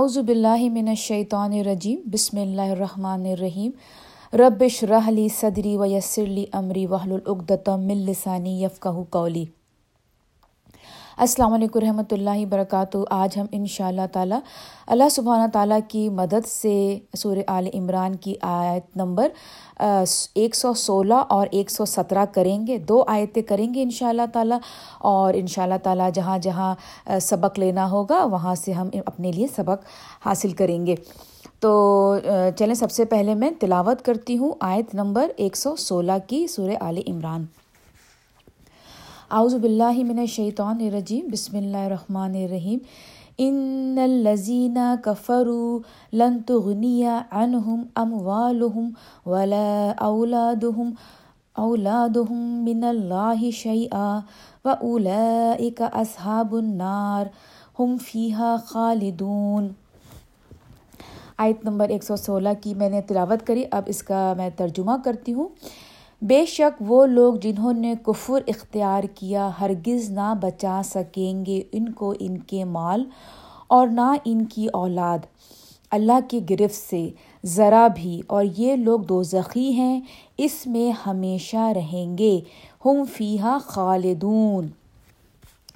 اعوذ باللہ من الشیطان الرجیم، بسم اللہ الرحمن الرحیم۔ ربش رحلی صدری و یسرلی امری وحل العقدم من لسانی یفقہ قولی۔ السلام علیکم رحمۃ اللہ وبرکاتہ۔ آج ہم ان شاء اللہ تعالیٰ اللہ سبحانہ تعالیٰ کی مدد سے سور عال عمران کی آیت نمبر ایک سو سولہ اور ایک سو سترہ کریں گے۔ دو آیتیں کریں گے ان شاء اللہ تعالیٰ اور ان شاء اللہ تعالیٰ جہاں جہاں سبق لینا ہوگا وہاں سے ہم اپنے لیے سبق حاصل کریں گے۔ تو چلیں سب سے پہلے میں تلاوت کرتی ہوں آیت نمبر ایک سو سولہ کی سور عال عمران۔ اعوذ باللہ من الشیطان الرجیم، بسم اللہ الرحمن الرحیم۔ ان الذین کفروا لن تغنی عنہم اموالہم ولا اولادہم اولادہم من اللہ شیئا واولئک اصحاب النار ہم فیہا خالدون۔ آیت نمبر ایک سو سولہ کی میں نے تلاوت کری، اب اس کا میں ترجمہ کرتی ہوں۔ بے شک وہ لوگ جنہوں نے کفر اختیار کیا ہرگز نہ بچا سکیں گے ان کو ان کے مال اور نہ ان کی اولاد۔ اللہ کی گرفت سے ذرا بھی اور یہ لوگ دو زخی ہیں، اس میں ہمیشہ رہیں گے۔ ہم فیحہ خالدون۔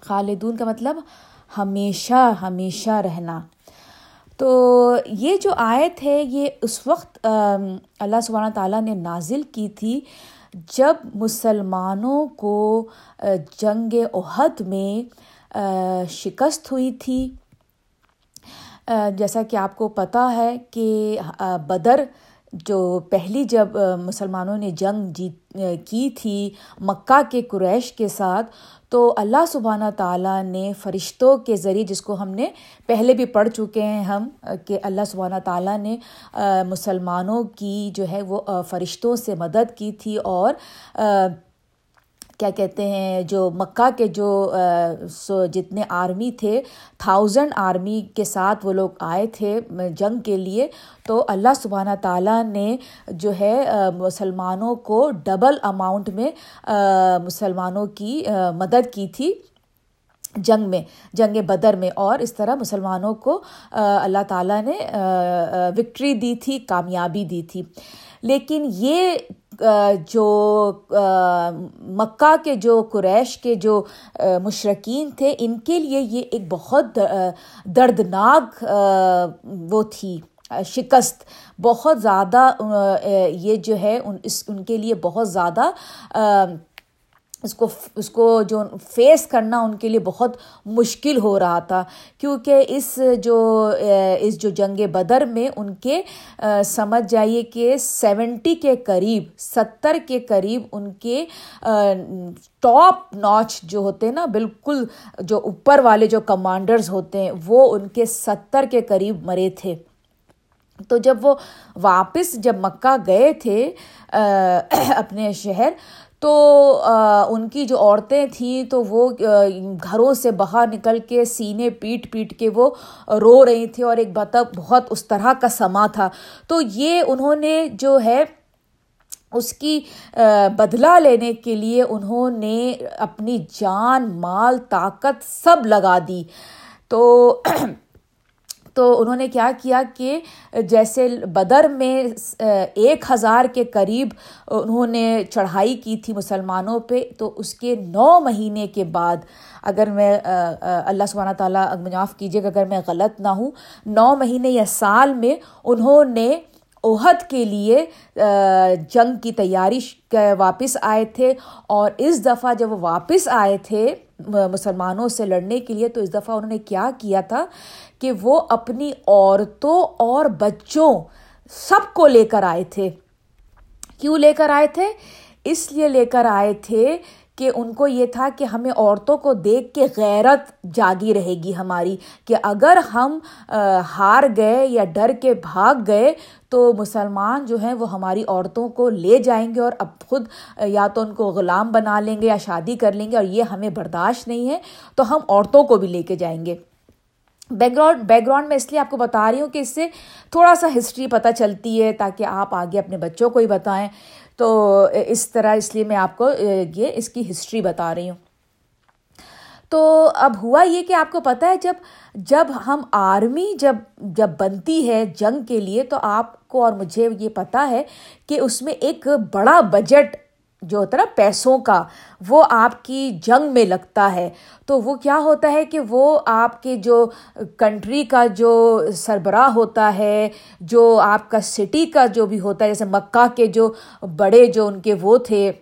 خالدون کا مطلب ہمیشہ ہمیشہ رہنا۔ تو یہ جو آیت ہے، یہ اس وقت اللہ سبحانہ تعالیٰ نے نازل کی تھی جب مسلمانوں کو جنگ عہد میں شکست ہوئی تھی۔ جیسا کہ آپ کو پتہ ہے کہ بدر جو پہلی جب مسلمانوں نے جنگ جیت کی تھی مکہ کے قریش کے ساتھ، تو اللہ سبحانہ تعالیٰ نے فرشتوں کے ذریعے، جس کو ہم نے پہلے بھی پڑھ چکے ہیں ہم کہ اللہ سبحانہ تعالیٰ نے مسلمانوں کی جو ہے وہ فرشتوں سے مدد کی تھی اور کیا کہتے ہیں، جو مکہ کے جو سو جتنے آرمی تھے تھاؤزنڈ آرمی کے ساتھ وہ لوگ آئے تھے جنگ کے لیے۔ تو اللہ سبحانہ تعالیٰ نے جو ہے مسلمانوں کو ڈبل اماؤنٹ میں مسلمانوں کی مدد کی تھی۔ جنگ میں، جنگ بدر میں اور اس طرح مسلمانوں کو اللہ تعالیٰ نے وکٹری دی تھی، کامیابی دی تھی۔ لیکن یہ جو مکہ کے جو قریش کے جو مشرقین تھے، ان کے لیے یہ ایک بہت دردناک وہ تھی شکست۔ بہت زیادہ یہ جو ہے، ان اس، ان کے لیے بہت زیادہ اس کو اس کو جو فیس کرنا ان کے لیے بہت مشکل ہو رہا تھا۔ کیونکہ اس جو اس جو جنگ بدر میں ان کے سمجھ جائیے کہ سیونٹی کے قریب، ستر کے قریب ان کے ٹاپ ناچ جو ہوتے ہیں نا، بالکل جو اوپر والے جو کمانڈرز ہوتے ہیں، وہ ان کے ستر کے قریب مرے تھے۔ تو جب وہ واپس جب مکہ گئے تھے اپنے شہر تو ان کی جو عورتیں تھیں تو وہ گھروں سے باہر نکل کے سینے پیٹ پیٹ کے وہ رو رہی تھیں اور ایک بتا بہت اس طرح کا سما تھا۔ تو یہ انہوں نے جو ہے، اس کی بدلہ لینے کے لیے انہوں نے اپنی جان، مال، طاقت سب لگا دی۔ تو تو انہوں نے کیا کیا کہ جیسے بدر میں ایک ہزار کے قریب انہوں نے چڑھائی کی تھی مسلمانوں پہ، تو اس کے نو مہینے کے بعد اگر میں اللہ سبحانہ تعالیٰ معاف کیجیے گا اگر میں غلط نہ ہوں، نو مہینے یا سال میں انہوں نے عہد کے لیے جنگ کی تیاری واپس آئے تھے اور اس دفعہ جب وہ واپس آئے تھے مسلمانوں سے لڑنے کے لیے تو اس دفعہ انہوں نے کیا کیا تھا کہ وہ اپنی عورتوں اور بچوں سب کو لے کر آئے تھے۔ کیوں لے کر آئے تھے؟ اس لیے لے کر آئے تھے کہ ان کو یہ تھا کہ ہمیں عورتوں کو دیکھ کے غیرت جاگی رہے گی ہماری، کہ اگر ہم ہار گئے یا ڈر کے بھاگ گئے تو مسلمان جو ہیں وہ ہماری عورتوں کو لے جائیں گے اور اب خود یا تو ان کو غلام بنا لیں گے یا شادی کر لیں گے اور یہ ہمیں برداشت نہیں ہے، تو ہم عورتوں کو بھی لے کے جائیں گے۔ بیک گراؤنڈ بیک گراؤنڈ میں اس لیے آپ کو بتا رہی ہوں کہ اس سے تھوڑا سا ہسٹری پتہ چلتی ہے تاکہ آپ آگے اپنے بچوں کو ہی بتائیں۔ تو اس طرح اس لیے میں آپ کو یہ اس کی ہسٹری بتا رہی ہوں۔ تو اب ہوا یہ کہ آپ کو پتہ ہے جب جب ہم آرمی جب جب بنتی ہے جنگ کے لیے تو آپ کو اور مجھے یہ پتہ ہے کہ اس میں ایک بڑا بجٹ جو ہوتا ہے نا پیسوں کا، وہ آپ کی جنگ میں لگتا ہے۔ تو وہ کیا ہوتا ہے کہ وہ آپ کے جو کنٹری کا جو سربراہ ہوتا ہے، جو آپ کا سٹی کا جو بھی ہوتا ہے، جیسے مکہ کے جو بڑے جو ان کے وہ تھے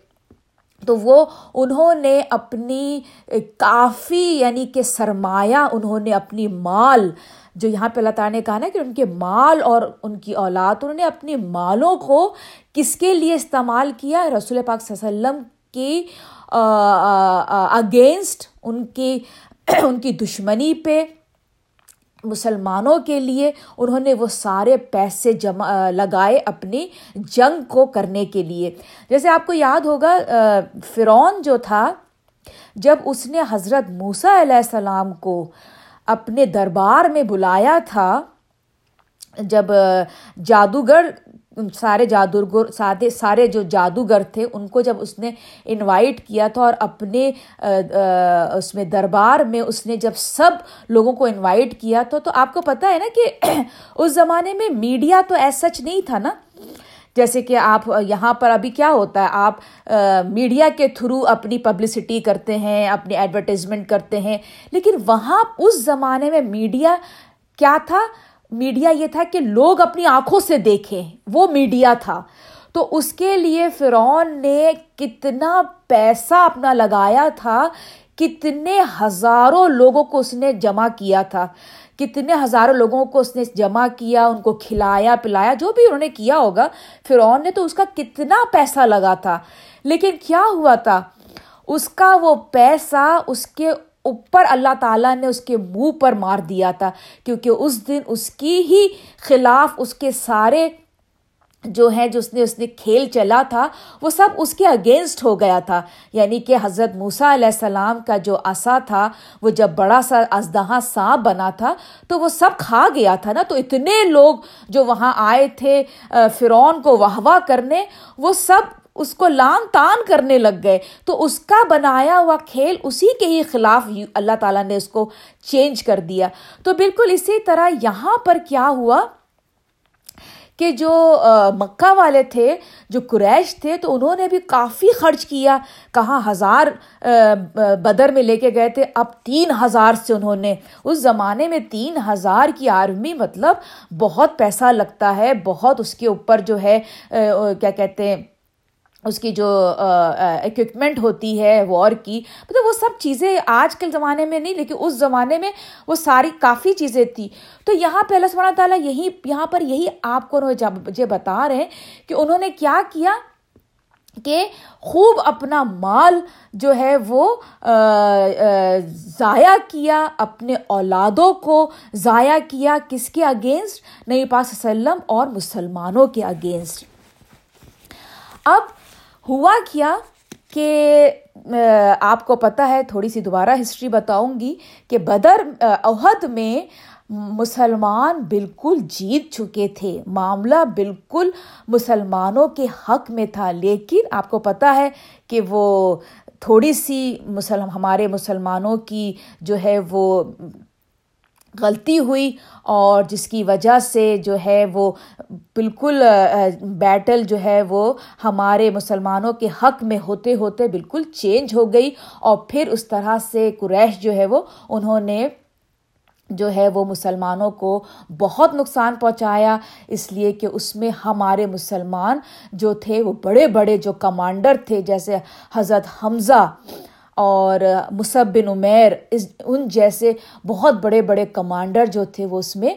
تو وہ انہوں نے اپنی کافی یعنی کہ سرمایہ انہوں نے اپنی مال، جو یہاں پہ اللہ تعالیٰ نے کہا نا کہ ان کے مال اور ان کی اولاد، انہوں نے اپنی مالوں کو کس کے لیے استعمال کیا؟ رسول پاک صلی اللہ علیہ وسلم کی اگینسٹ ان کی ان کی دشمنی پہ۔ مسلمانوں کے لیے انہوں نے وہ سارے پیسے جمع لگائے اپنی جنگ کو کرنے کے لیے۔ جیسے آپ کو یاد ہوگا فرعون جو تھا، جب اس نے حضرت موسیٰ علیہ السلام کو اپنے دربار میں بلایا تھا، جب جادوگر سارے جادوگر سادے سارے جو جادوگر تھے، ان کو جب اس نے انوائٹ کیا تھا اور اپنے اس میں دربار میں اس نے جب سب لوگوں کو انوائٹ کیا تھا تو آپ کو پتہ ہے نا کہ اس زمانے میں میڈیا تو ایسا سچ نہیں تھا نا۔ جیسے کہ آپ یہاں پر ابھی کیا ہوتا ہے، آپ میڈیا کے تھرو اپنی پبلسٹی کرتے ہیں، اپنی ایڈورٹیزمنٹ کرتے ہیں، لیکن وہاں اس زمانے میں میڈیا کیا تھا؟ میڈیا یہ تھا کہ لوگ اپنی آنکھوں سے دیکھیں، وہ میڈیا تھا۔ تو اس کے لیے فرعون نے کتنا پیسہ اپنا لگایا تھا، کتنے ہزاروں لوگوں کو اس نے جمع کیا تھا۔ کتنے ہزاروں لوگوں کو اس نے جمع کیا، ان کو کھلایا، پلایا، جو بھی انہوں نے کیا ہوگا، فرعون نے تو اس کا کتنا پیسہ لگا تھا۔ لیکن کیا ہوا تھا؟ اس کا وہ پیسہ، اس کے اوپر اللہ تعالیٰ نے اس کے منہ پر مار دیا تھا، کیونکہ اس دن اس کی ہی خلاف اس کے سارے جو ہے جو اس نے اس نے کھیل چلا تھا، وہ سب اس کے اگینسٹ ہو گیا تھا۔ یعنی کہ حضرت موسیٰ علیہ السلام کا جو عصا تھا، وہ جب بڑا سا ازدہا سانپ بنا تھا، تو وہ سب کھا گیا تھا نا۔ تو اتنے لوگ جو وہاں آئے تھے فرعون کو واہ واہ کرنے، وہ سب اس کو لان تان کرنے لگ گئے۔ تو اس کا بنایا ہوا کھیل اسی کے ہی خلاف اللہ تعالیٰ نے اس کو چینج کر دیا۔ تو بالکل اسی طرح یہاں پر کیا ہوا کہ جو مکہ والے تھے، جو قریش تھے، تو انہوں نے بھی کافی خرچ کیا۔ کہاں ہزار بدر میں لے کے گئے تھے، اب تین ہزار سے انہوں نے۔ اس زمانے میں تین ہزار کی آرمی مطلب بہت پیسہ لگتا ہے، بہت اس کے اوپر جو ہے کیا کہتے ہیں اس کی جو اکوپمنٹ ہوتی ہے وار کی۔ مطلب وہ سب چیزیں آج کل زمانے میں نہیں، لیکن اس زمانے میں وہ ساری کافی چیزیں تھیں۔ تو یہاں پہ اللہ سبحانہ تعالیٰ یہی، یہاں پر یہی آپ کو مجھے بتا رہے ہیں کہ انہوں نے کیا کیا کہ خوب اپنا مال جو ہے وہ ضائع کیا اپنے اولادوں کو، ضائع کیا کس کے اگینسٹ؟ نئی پاس وسلم اور مسلمانوں کے اگینسٹ۔ اب ہوا کیا کہ آپ کو پتہ ہے، تھوڑی سی دوبارہ ہسٹری بتاؤں گی کہ بدر عہد میں مسلمان بالکل جیت چکے تھے۔ معاملہ بالکل مسلمانوں کے حق میں تھا۔ لیکن آپ کو پتہ ہے کہ وہ تھوڑی سی مسلم، ہمارے مسلمانوں کی جو ہے وہ غلطی ہوئی اور جس کی وجہ سے جو ہے وہ بالکل بیٹل جو ہے وہ ہمارے مسلمانوں کے حق میں ہوتے ہوتے بالکل چینج ہو گئی اور پھر اس طرح سے قریش جو ہے وہ، انہوں نے جو ہے وہ مسلمانوں کو بہت نقصان پہنچایا۔ اس لیے کہ اس میں ہمارے مسلمان جو تھے وہ بڑے بڑے جو کمانڈر تھے، جیسے حضرت حمزہ اور مصب بن عمیر اس ان جیسے بہت بڑے بڑے کمانڈر جو تھے وہ اس میں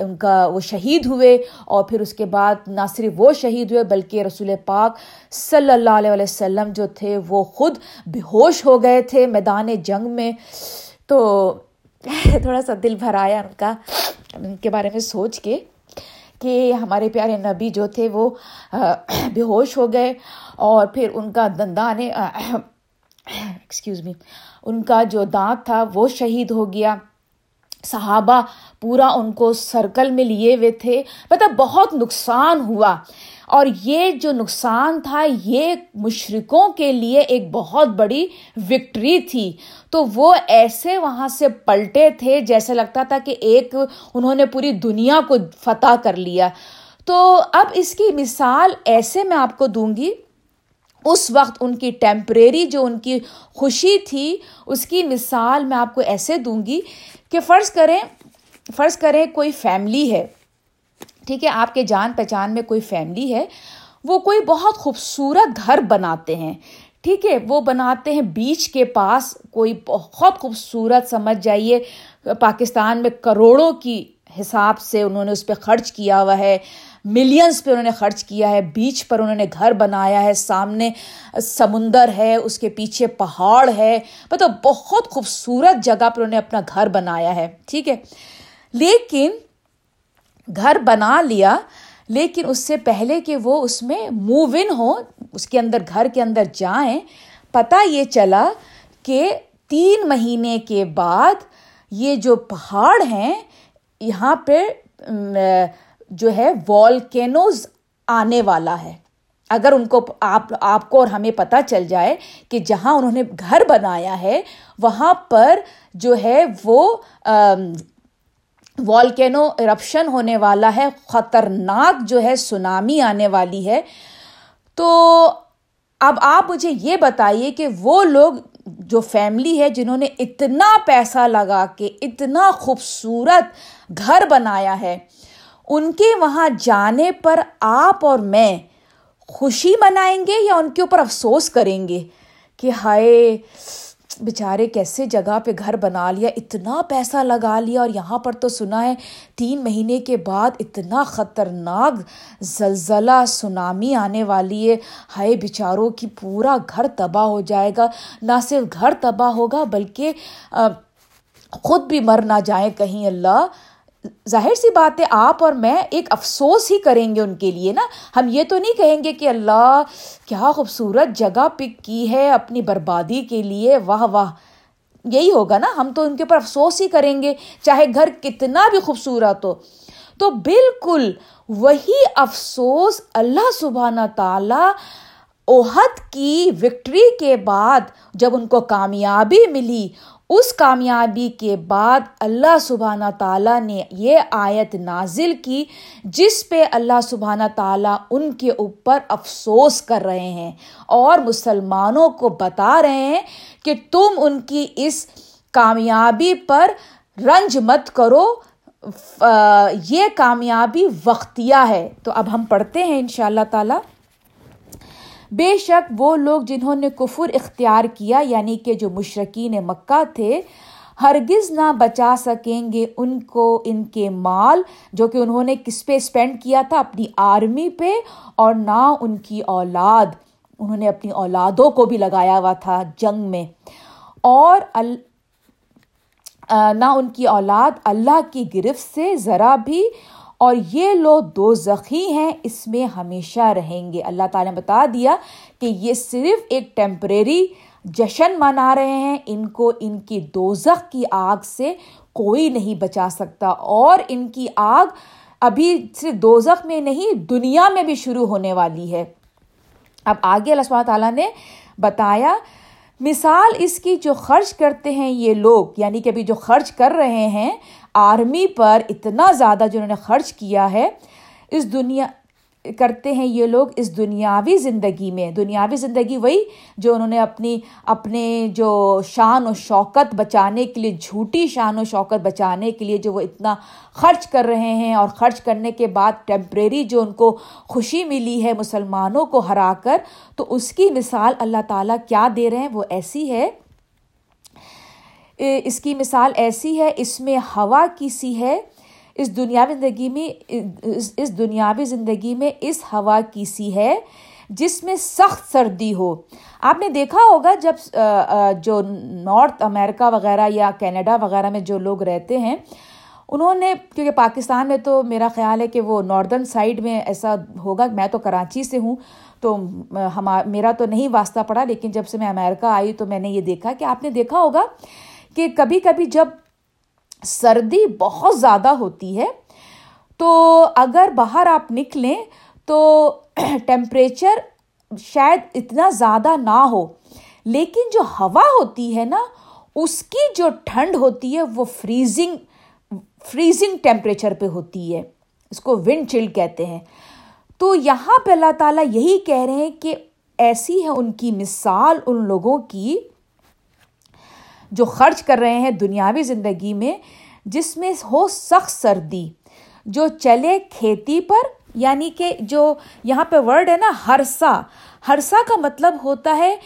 ان کا وہ شہید ہوئے اور پھر اس کے بعد نہ صرف وہ شہید ہوئے بلکہ رسول پاک صلی اللہ علیہ وسلم جو تھے وہ خود بے ہوش ہو گئے تھے میدان جنگ میں۔ تو تھوڑا سا دل بھر آیا ان کا، ان کے بارے میں سوچ کے کہ ہمارے پیارے نبی جو تھے وہ بے ہوش ہو گئے اور پھر ان کا دندان ایکسکیوز می ان کا جو دانت تھا وہ شہید ہو گیا۔ صحابہ پورا ان کو سرکل میں لیے ہوئے تھے۔ مطلب بہت نقصان ہوا۔ اور یہ جو نقصان تھا، یہ مشرقوں کے لیے ایک بہت بڑی وکٹری تھی۔ تو وہ ایسے وہاں سے پلٹے تھے جیسے لگتا تھا کہ ایک انہوں نے پوری دنیا کو فتح کر لیا۔ تو اب اس کی مثال ایسے میں آپ کو دوں گی۔ اس وقت ان کی ٹیمپریری جو ان کی خوشی تھی، اس کی مثال میں آپ کو ایسے دوں گی کہ فرض کریں فرض کریں کوئی فیملی ہے، ٹھیک ہے، آپ کے جان پہچان میں کوئی فیملی ہے، وہ کوئی بہت خوبصورت گھر بناتے ہیں، ٹھیک ہے، وہ بناتے ہیں بیچ کے پاس، کوئی بہت خوبصورت، سمجھ جائیے، پاکستان میں کروڑوں کی حساب سے انہوں نے اس پہ خرچ کیا ہوا ہے۔ ملینس پہ انہوں نے خرچ کیا ہے، بیچ پر انہوں نے گھر بنایا ہے، سامنے سمندر ہے، اس کے پیچھے پہاڑ ہے۔ مطلب بہت خوبصورت جگہ پر انہوں نے اپنا گھر بنایا ہے، ٹھیک ہے۔ لیکن گھر بنا لیا، لیکن اس سے پہلے کہ وہ اس میں موو ان ہو، اس کے اندر، گھر کے اندر جائیں، پتہ یہ چلا کہ تین مہینے کے بعد یہ جو پہاڑ ہیں، یہاں پہ جو ہے والکینوز آنے والا ہے۔ اگر ان کو آپ آپ کو اور ہمیں پتہ چل جائے کہ جہاں انہوں نے گھر بنایا ہے، وہاں پر جو ہے وہ والکینو ارپشن ہونے والا ہے، خطرناک جو ہے سونامی آنے والی ہے۔ تو اب آپ مجھے یہ بتائیے کہ وہ لوگ جو فیملی ہے، جنہوں نے اتنا پیسہ لگا کے، اتنا خوبصورت گھر بنایا ہے ان کے وہاں جانے پر آپ اور میں خوشی منائیں گے یا ان کے اوپر افسوس کریں گے کہ ہائے، بیچارے کیسے جگہ پہ گھر بنا لیا، اتنا پیسہ لگا لیا اور یہاں پر تو سنا ہے تین مہینے کے بعد اتنا خطرناک زلزلہ، سونامی آنے والی ہے۔ ہائے، بیچاروں کی پورا گھر تباہ ہو جائے گا۔ نہ صرف گھر تباہ ہوگا بلکہ خود بھی مر نہ جائیں کہیں اللہ۔ ظاہر سی بات ہے، آپ اور میں ایک افسوس ہی کریں گے ان کے لیے نا۔ ہم یہ تو نہیں کہیں گے کہ اللہ، کیا خوبصورت جگہ پک کی ہے اپنی بربادی کے لیے۔ واہ واہ۔ یہی ہوگا نا، ہم تو ان کے اوپر افسوس ہی کریں گے، چاہے گھر کتنا بھی خوبصورت ہو۔ تو بالکل وہی افسوس اللہ سبحانہ تعالی اوہد کی وکٹری کے بعد جب ان کو کامیابی ملی اس کامیابی کے بعد اللہ سبحانہ تعالیٰ نے یہ آیت نازل کی جس پہ اللہ سبحانہ تعالیٰ ان کے اوپر افسوس کر رہے ہیں اور مسلمانوں کو بتا رہے ہیں کہ تم ان کی اس کامیابی پر رنج مت کرو یہ کامیابی وقتیہ ہے۔ تو اب ہم پڑھتے ہیں ان شاء اللہ تعالیٰ۔ بے شک وہ لوگ جنہوں نے کفر اختیار کیا یعنی کہ جو مشرقین مکہ تھے، ہرگز نہ بچا سکیں گے ان کو، ان کے مال، جو کہ انہوں نے کس پہ اسپینڈ کیا تھا، اپنی آرمی پہ، اور نہ ان کی اولاد۔ انہوں نے اپنی اولادوں کو بھی لگایا ہوا تھا جنگ میں۔ اور نہ ان کی اولاد اللہ کی گرفت سے ذرا بھی اور یہ لوگ دو زخی ہیں، اس میں ہمیشہ رہیں گے۔ اللہ تعالیٰ نے بتا دیا کہ یہ صرف ایک ٹیمپریری جشن منا رہے ہیں۔ ان کو ان کی دوزخ کی آگ سے کوئی نہیں بچا سکتا۔ اور ان کی آگ ابھی صرف دوزخ میں نہیں، دنیا میں بھی شروع ہونے والی ہے۔ اب آگے اللہ تعالیٰ نے بتایا، مثال اس کی جو خرچ کرتے ہیں یہ لوگ یعنی کہ ابھی جو خرچ کر رہے ہیں آرمی پر اتنا زیادہ جنہوں نے خرچ کیا ہے، اس دنیا کرتے ہیں یہ لوگ اس دنیاوی زندگی میں۔ دنیاوی زندگی وہی جو انہوں نے اپنی، اپنے جو شان و شوکت بچانے کے لیے، جھوٹی شان و شوکت بچانے کے لیے جو وہ اتنا خرچ کر رہے ہیں اور خرچ کرنے کے بعد ٹیمپریری جو ان کو خوشی ملی ہے مسلمانوں کو ہرا کر، تو اس کی مثال اللہ تعالیٰ کیا دے رہے ہیں؟ وہ ایسی ہے۔ اس کی مثال ایسی ہے، اس میں ہوا کی سی ہے؟ اس دنیاوی زندگی میں، اس دنیاوی زندگی میں اس ہوا کی سی ہے؟ جس میں سخت سردی ہو۔ آپ نے دیکھا ہوگا جب جو نارتھ امریکہ وغیرہ یا کینیڈا وغیرہ میں جو لوگ رہتے ہیں، انہوں نے، کیونکہ پاکستان میں تو میرا خیال ہے کہ وہ ناردرن سائڈ میں ایسا ہوگا، میں تو کراچی سے ہوں، تو میرا تو نہیں واسطہ پڑا، لیکن جب سے میں امیرکا آئی تو میں نے یہ دیکھا کہ آپ نے دیکھا ہوگا کہ کبھی کبھی جب سردی بہت زیادہ ہوتی ہے، تو اگر باہر آپ نکلیں تو ٹیمپریچر شاید اتنا زیادہ نہ ہو، لیکن جو ہوا ہوتی ہے نا، اس کی جو ٹھنڈ ہوتی ہے، وہ فریزنگ فریزنگ ٹیمپریچر پہ ہوتی ہے، اس کو ونڈ چل کہتے ہیں۔ تو یہاں پہ اللہ تعالیٰ یہی کہہ رہے ہیں کہ ایسی ہے ان کی مثال ان لوگوں کی جو خرچ کر رہے ہیں دنیاوی زندگی میں، جس میں ہو سخت سردی، جو چلے کھیتی پر یعنی کہ جو یہاں پہ ورڈ ہے نا، ہرسا۔ ہرسا کا مطلب ہوتا ہے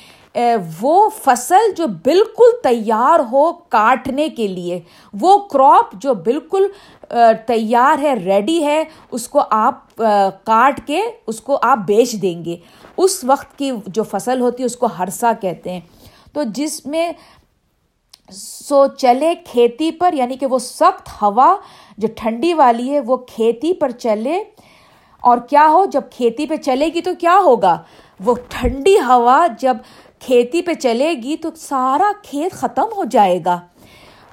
وہ فصل جو بالکل تیار ہو کاٹنے کے لیے۔ وہ کراپ جو بالکل تیار ہے ریڈی ہے، اس کو آپ کاٹ کے اس کو آپ بیچ دیں گے۔ اس وقت کی جو فصل ہوتی ہے، اس کو ہرسا کہتے ہیں۔ تو جس میں سو چلے کھیتی پر یعنی کہ وہ سخت ہوا جو ٹھنڈی والی ہے، وہ کھیتی پر چلے۔ اور کیا ہو، جب کھیتی پہ چلے گی تو کیا ہوگا؟ وہ ٹھنڈی ہوا جب کھیتی پہ چلے گی تو سارا کھیت ختم ہو جائے گا۔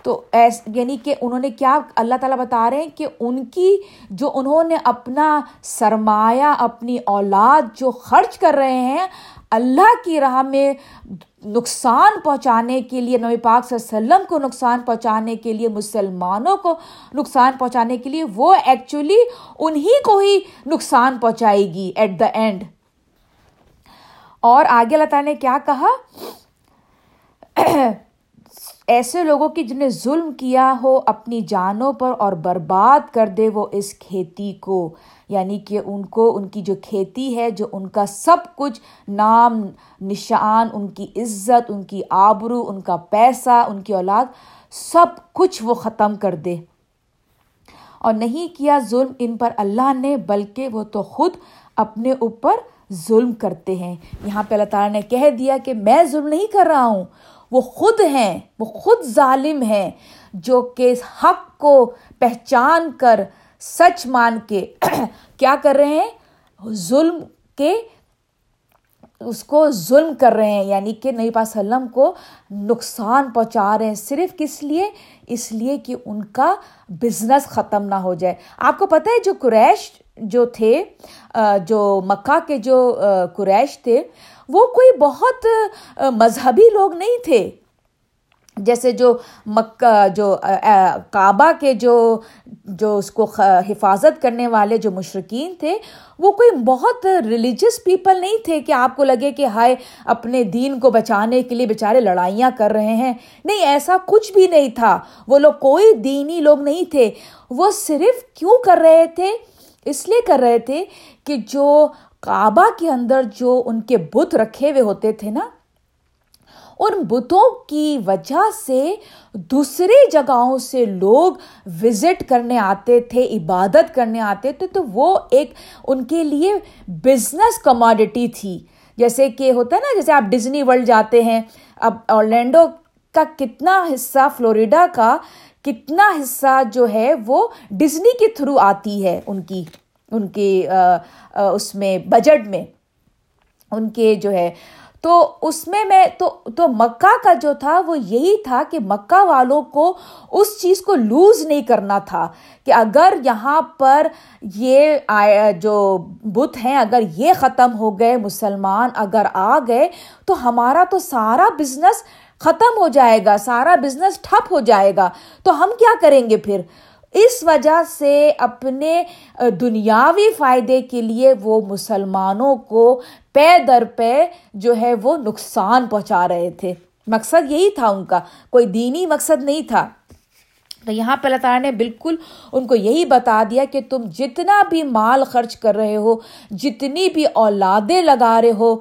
تو ایس یعنی کہ انہوں نے کیا، اللہ تعالیٰ بتا رہے ہیں کہ ان کی جو انہوں نے اپنا سرمایہ، اپنی اولاد جو خرچ کر رہے ہیں، اللہ کی راہ میں نقصان پہنچانے کے لیے، نبی پاک صلی اللہ علیہ وسلم کو نقصان پہنچانے کے لیے، مسلمانوں کو نقصان پہنچانے کے لیے، وہ ایکچولی انہی کو ہی نقصان پہنچائے گی ایٹ دا اینڈ اور آگے اللہ تعالیٰ نے کیا کہا؟ ایسے لوگوں کی جنہیں ظلم کیا ہو، اپنی جانوں پر اور برباد کر دے وہ اس کھیتی کو۔ یعنی کہ ان کو، ان کی جو کھیتی ہے، جو ان کا سب کچھ، نام، نشان، ان کی عزت، ان کی آبرو، ان کا پیسہ، ان کی اولاد، سب کچھ وہ ختم کر دے۔ اور نہیں کیا ظلم ان پر اللہ نے، بلکہ وہ تو خود اپنے اوپر ظلم کرتے ہیں۔ یہاں پہ اللہ تعالیٰ نے کہہ دیا کہ میں ظلم نہیں کر رہا ہوں۔ وہ خود ہیں، وہ خود ظالم ہیں، جو کہ حق کو پہچان کر سچ مان کے کیا کر رہے ہیں؟ ظلم کے، اس کو ظلم کر رہے ہیں یعنی کہ نبی پاس وسلم کو نقصان پہنچا رہے ہیں۔ صرف کس لیے؟ اس لیے کہ ان کا بزنس ختم نہ ہو جائے۔ آپ کو پتہ ہے جو قریش جو تھے جو مکہ کے جو قریش تھے وہ کوئی بہت مذہبی لوگ نہیں تھے۔ جیسے جو مکہ، جو کعبہ کے جو جو اس کو حفاظت کرنے والے جو مشرقین تھے، وہ کوئی بہت ریلیجس پیپل نہیں تھے کہ آپ کو لگے کہ ہائے، اپنے دین کو بچانے کے لیے بیچارے لڑائیاں کر رہے ہیں۔ نہیں، ایسا کچھ بھی نہیں تھا۔ وہ لوگ، کوئی دینی لوگ نہیں تھے۔ وہ صرف کیوں کر رہے تھے؟ اس لیے کر رہے تھے کہ جو کعبہ کے اندر جو ان کے بت رکھے ہوئے ہوتے تھے نا، ان بتوں کی وجہ سے دوسرے جگہوں سے لوگ وزٹ کرنے آتے تھے، عبادت کرنے آتے تھے، تو وہ ایک ان کے لیے بزنس کموڈٹی تھی۔ جیسے کہ ہوتا ہے نا، جیسے آپ ڈزنی ورلڈ جاتے ہیں، اب اورلینڈو کا کتنا حصہ فلوریڈا کا کتنا حصہ جو ہے، وہ ڈزنی کے تھرو آتی ہے ان کی۔ ان کے اس میں بجٹ میں، ان کے جو ہے، تو اس میں میں، تو تو مکہ کا جو تھا، وہ یہی تھا کہ مکہ والوں کو اس چیز کو لوز نہیں کرنا تھا کہ اگر یہاں پر یہ جو بت ہیں، اگر یہ ختم ہو گئے مسلمان، اگر آ گئے، تو ہمارا تو سارا بزنس ختم ہو جائے گا، سارا بزنس ٹھپ ہو جائے گا۔ تو ہم کیا کریں گے پھر؟ اس وجہ سے اپنے دنیاوی فائدے کے لیے وہ مسلمانوں کو پے در پے جو ہے وہ نقصان پہنچا رہے تھے۔ مقصد یہی تھا ان کا، کوئی دینی مقصد نہیں تھا۔ تو یہاں پہ اللہ تعالیٰ نے بالکل ان کو یہی بتا دیا کہ تم جتنا بھی مال خرچ کر رہے ہو، جتنی بھی اولادیں لگا رہے ہو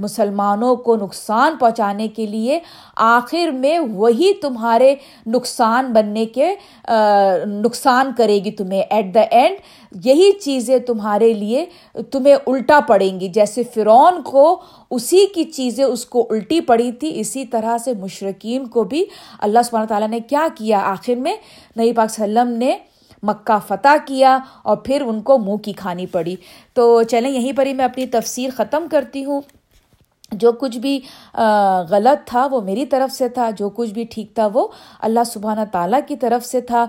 مسلمانوں کو نقصان پہنچانے کے لیے آخر میں وہی تمہارے نقصان بننے کے نقصان کرے گی تمہیں۔ ایٹ دا اینڈ یہی چیزیں تمہارے لیے تمہیں الٹا پڑیں گی۔ جیسے فرعون کو اسی کی چیزیں اس کو الٹی پڑی تھی، اسی طرح سے مشرقین کو بھی اللہ سبحانہ تعالیٰ نے کیا کیا آخر میں؟ نئی پاک وسلم نے مکہ فتح کیا اور پھر ان کو منہ کی کھانی پڑی۔ تو چلیں، یہیں پر ہی میں اپنی تفسیر ختم کرتی ہوں۔ جو کچھ بھی غلط تھا وہ میری طرف سے تھا، جو کچھ بھی ٹھیک تھا وہ اللہ سبحانہ تعالیٰ کی طرف سے تھا۔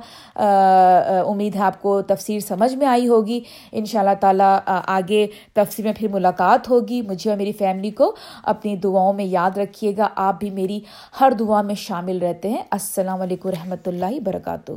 امید ہے آپ کو تفسیر سمجھ میں آئی ہوگی۔ ان شاء اللہ تعالیٰ آگے تفسیر میں پھر ملاقات ہوگی۔ مجھے اور میری فیملی کو اپنی دعاؤں میں یاد رکھیے گا۔ آپ بھی میری ہر دعا میں شامل رہتے ہیں۔ السلام علیکم رحمۃ اللہ وبرکاتہ۔